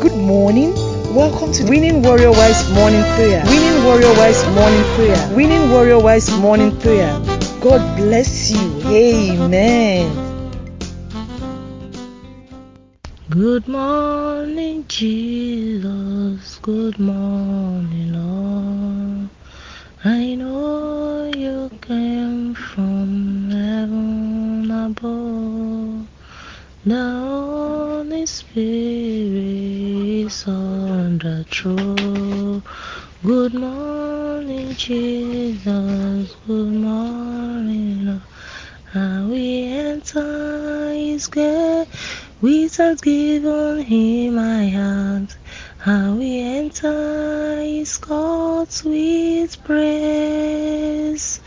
Good morning. Welcome to Winning Warrior Wives Morning Prayer. Winning Warrior Wives Morning Prayer. Winning Warrior Wives Morning Prayer. God bless you. Amen. Good morning, Jesus. Good morning, Lord. I know you came from heaven above. The throne. Good morning, Jesus. Good morning, Lord. And we enter His gate with thanksgiving in my heart. And we enter His courts with praise.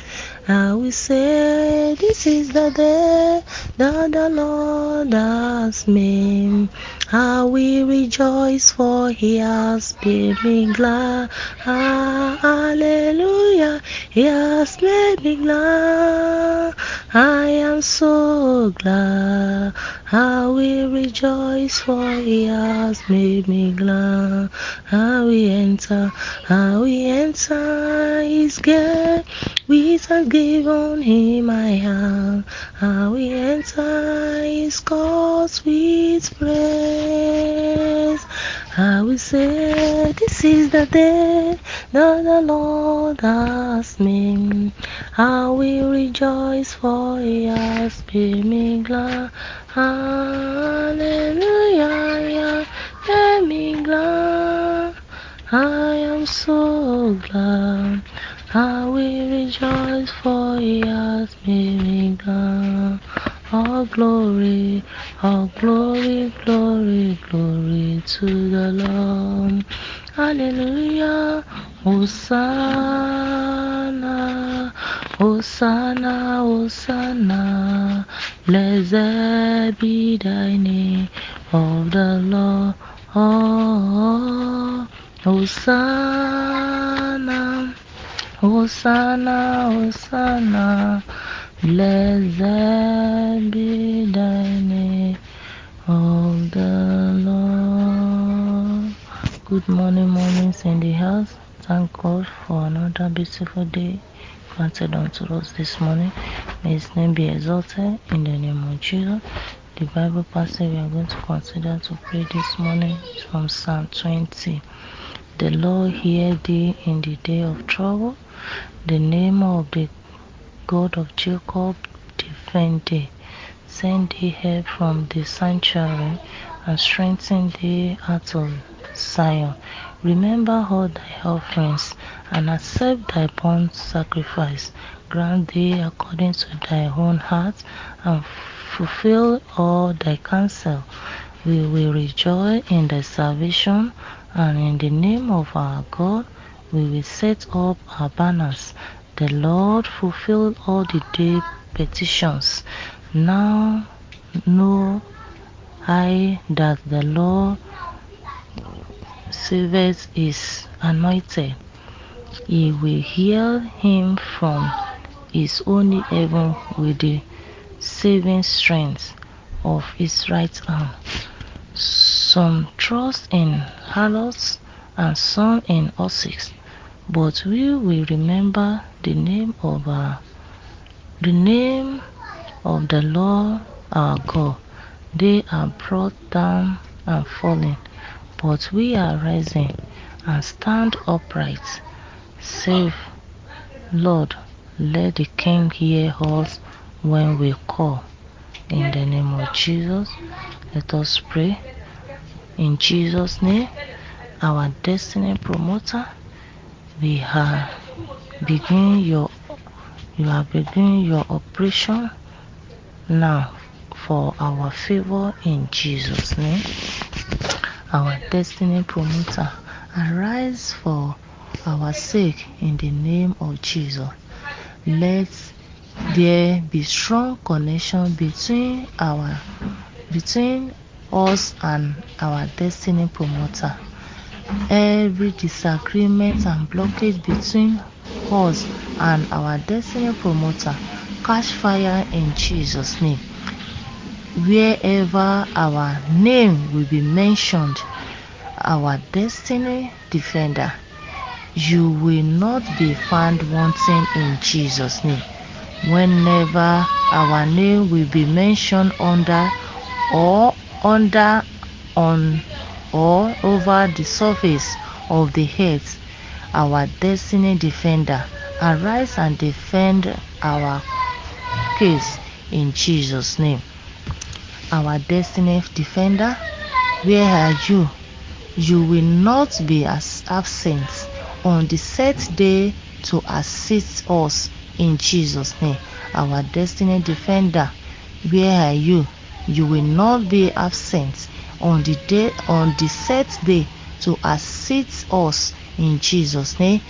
And we say, This is the day that the Lord has made. How ah, we rejoice, for He has made me glad. Ah, hallelujah, He has made me glad. I am so glad. How we rejoice, for He has made me glad. How we enter, how we enter His gate with on him my heart. How we enter His courts with praise. How we say, This is the day that the Lord has made. How we rejoice, for He has made me glad. Hallelujah, made me glad. I am so glad. How we rejoice, for He has made me. All glory, all glory, glory, glory to the Lord. Hallelujah, Hosanna, Hosanna, Hosanna. Blessed be thy name of the Lord. Hosanna, Hosanna, Hosanna. Blessed be thy name of the Lord. Good morning, mornings in the house. Thank God for another beautiful day granted unto us this morning. May His name be exalted in the name of Jesus. The Bible passage we are going to consider to pray this morning is from Psalm 20. The Lord hear thee in the day of trouble. The name of the God of Jacob defend thee. Send thee help from the sanctuary and strengthen thee out of Zion. Remember all thy offerings and accept thy burnt sacrifice. Grant thee according to thy own heart and fulfill all thy counsel. We will rejoice in thy salvation and in the name of our God we will set up our banners. The Lord fulfill all the day petitions. Now know I that the Lord saveth his anointed. He will heal him from his only heaven with the saving strength of his right arm. Some trust in harlots and some in horses, but we will remember the name of our the name of the Lord our God. They are brought down and fallen, but we are rising and stand upright. Save, Lord, let the King hear us when we call. In the name of Jesus, let us pray. In Jesus' name, our destiny promoter, we have begin your you are beginning your operation now for our favor in Jesus' name. Our destiny promoter, arise for our sake in the name of Jesus. Let there be strong connection between our between us and our destiny promoter. Every disagreement and blockage between us and our destiny promoter catch fire in Jesus' name. Wherever our name will be mentioned, our destiny defender. You will not be found wanting in Jesus' name. Whenever our name will be mentioned under or under on or over the surface of the earth, our destiny defender arise and defend our case in Jesus' name. Our destiny defender, where are you? You will not be as absent on the set day to assist us in Jesus' name. Our destiny defender, where are you? You will not be absent on the day on the set day to assist us in Jesus' name.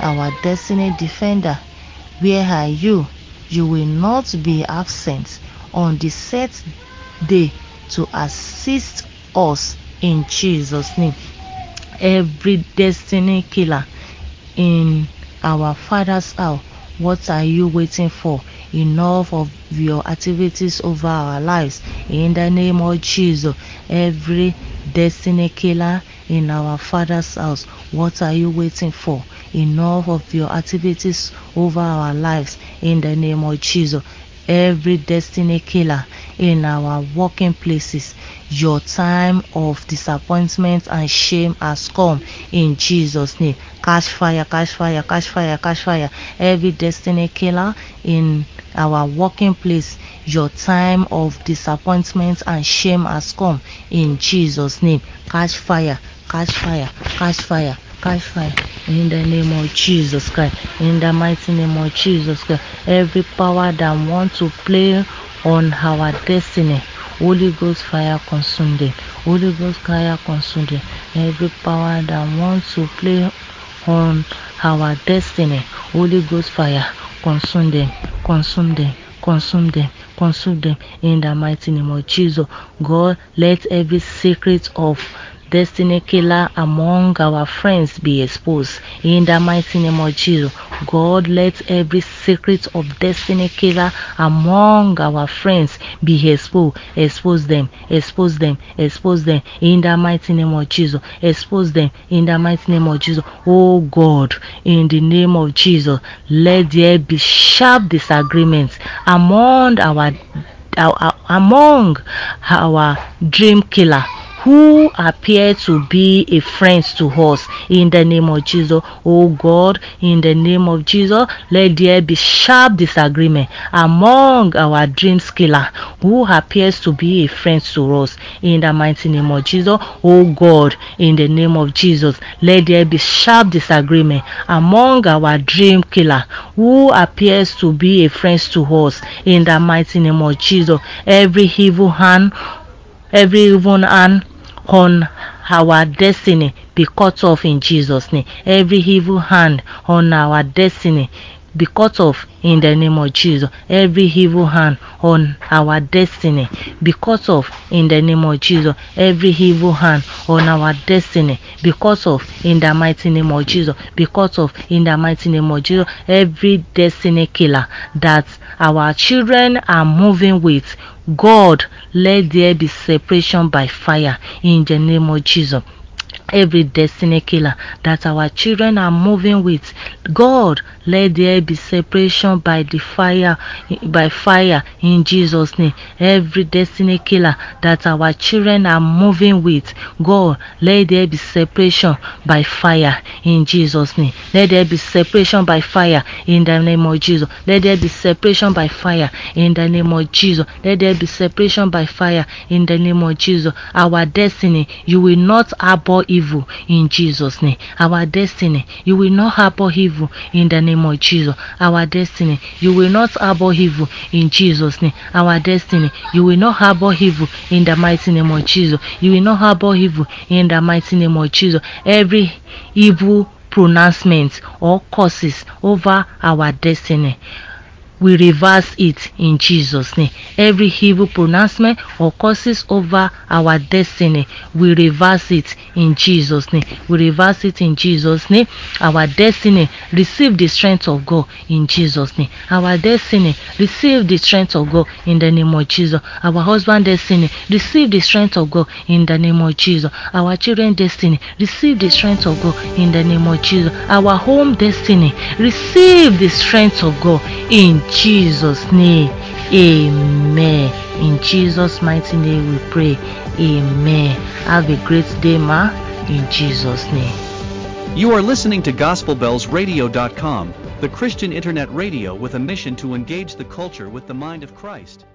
Our destiny defender, where are you? You will not be absent on the set day to assist us in Jesus' name. Every destiny killer in our Father's house, what are you waiting for? Enough of your activities over our lives. In the name of Jesus, every destiny killer in our Father's house, what are you waiting for? Enough of your activities over our lives. In the name of Jesus, every destiny killer in our working places. Your time of disappointment and shame has come in Jesus' name. Catch fire, catch fire, catch fire, catch fire. Every destiny killer in our working place, your time of disappointment and shame has come in Jesus' name. Catch fire, catch fire, catch fire, catch fire in the name of Jesus Christ. In the mighty name of Jesus Christ, every power that wants to play on our destiny. Holy Ghost fire consume them. Holy Ghost fire consume them. Every power that wants to play on our destiny. Holy Ghost fire consume them. Consume them. Consume them. Consume them. In the mighty name of Jesus. God, let every secret of destiny killer among our friends be exposed in the mighty name of Jesus. God, let every secret of destiny killer among our friends be exposed. Expose them, expose them, expose them in the mighty name of Jesus. Expose them in the mighty name of Jesus. Oh God, in the name of Jesus, let there be sharp disagreements among our, among our dream killer who appear to be a friend to us in the name of Jesus. Oh God, in the name of Jesus, let there be sharp disagreement among our dream killer who appears to be a friend to us in the mighty name of Jesus. Oh God, in the name of Jesus, let there be sharp disagreement among our dream killer who appears to be a friend to us in the mighty name of Jesus. Every evil hand every evil hand on our destiny be cut off in Jesus' name. Every evil hand on our destiny be cut off in the name of Jesus. Every evil hand on our destiny be cut off in the name of Jesus. Every evil hand on our destiny be cut off in the mighty name of Jesus. Be cut off in the mighty name of Jesus. Every destiny killer that our children are moving with God, let there be separation by fire in the name of Jesus. Every destiny killer that our children are moving with, God, let there be separation by the fire, by fire in Jesus' name. Every destiny killer that our children are moving with, God, let there be separation by fire in Jesus' name. Let there be separation by fire in the name of Jesus. Let there be separation by fire in the name of Jesus. Let there be separation by fire in the name of Jesus. Our destiny, you will not harbor evil in Jesus' name. Our destiny, you will not harbor evil in the name of Jesus. Our destiny, you will not harbor evil in Jesus' name. Our destiny, you will not harbor evil in the mighty name of Jesus. You will not harbor evil in the mighty name of Jesus. Every evil pronouncement or curses over our destiny we reverse it in Jesus' name. Every evil pronouncement or curses over our destiny, we reverse it in Jesus' name. We reverse it in Jesus' name. Our destiny receive the strength of God in Jesus' name. Our destiny receive the strength of God in the name of Jesus. Our husband destiny receive the strength of God in the name of Jesus. Our children destiny receive the strength of God in the name of Jesus. Our home destiny receive the strength of God in Jesus' name. Amen. In Jesus' mighty name we pray. Amen. Have a great day, ma. In Jesus' name. You are listening to GospelBellsRadio.com, the Christian internet radio with a mission to engage the culture with the mind of Christ.